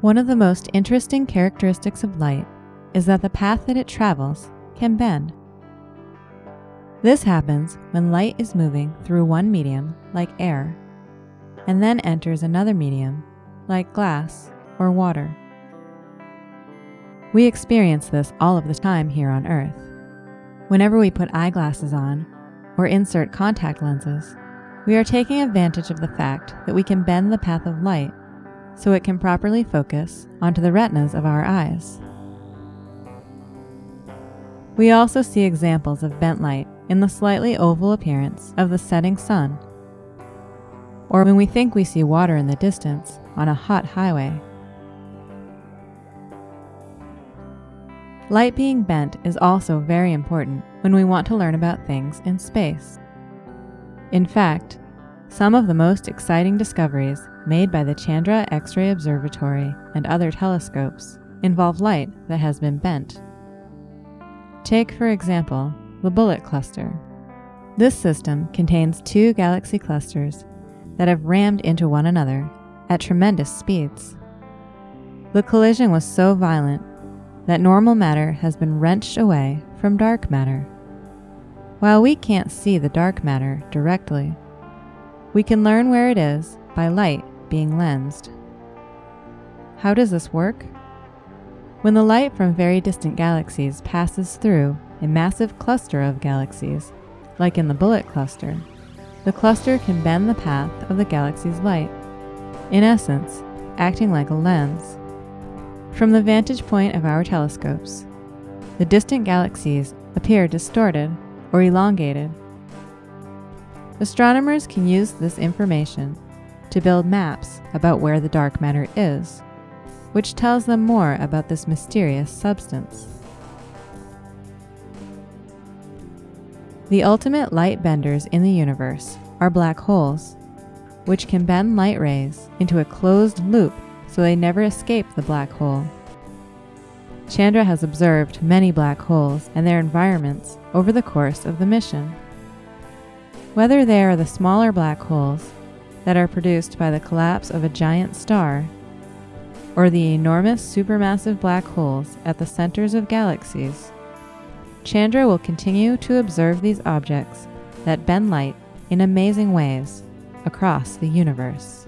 One of the most interesting characteristics of light is that the path that it travels can bend. This happens when light is moving through one medium, like air, and then enters another medium, like glass or water. We experience this all of the time here on Earth. Whenever we put eyeglasses on or insert contact lenses, we are taking advantage of the fact that we can bend the path of light so it can properly focus onto the retinas of our eyes. We also see examples of bent light in the slightly oval appearance of the setting sun, or when we think we see water in the distance on a hot highway. Light being bent is also very important when we want to learn about things in space. In fact, some of the most exciting discoveries made by the Chandra X ray Observatory and other telescopes involve light that has been bent. Take, for example, the Bullet Cluster. This system contains two galaxy clusters that have rammed into one another at tremendous speeds. The collision was so violent that normal matter has been wrenched away from dark matter. While we can't see the dark matter directly, we can learn where it is by light being lensed. How does this work? When the light from very distant galaxies passes through a massive cluster of galaxies, like in the Bullet Cluster, the cluster can bend the path of the galaxy's light, in essence, acting like a lens. From the vantage point of our telescopes, the distant galaxies appear distorted or elongated. Astronomers can use this information to build maps about where the dark matter is, which tells them more about this mysterious substance. The ultimate light benders in the universe are black holes, which can bend light rays into a closed loop so they never escape the black hole. Chandra has observed many black holes and their environments over the course of the mission. Whether they are the smaller black holes that are produced by the collapse of a giant star, or the enormous supermassive black holes at the centers of galaxies, Chandra will continue to observe these objects that bend light in amazing ways across the universe.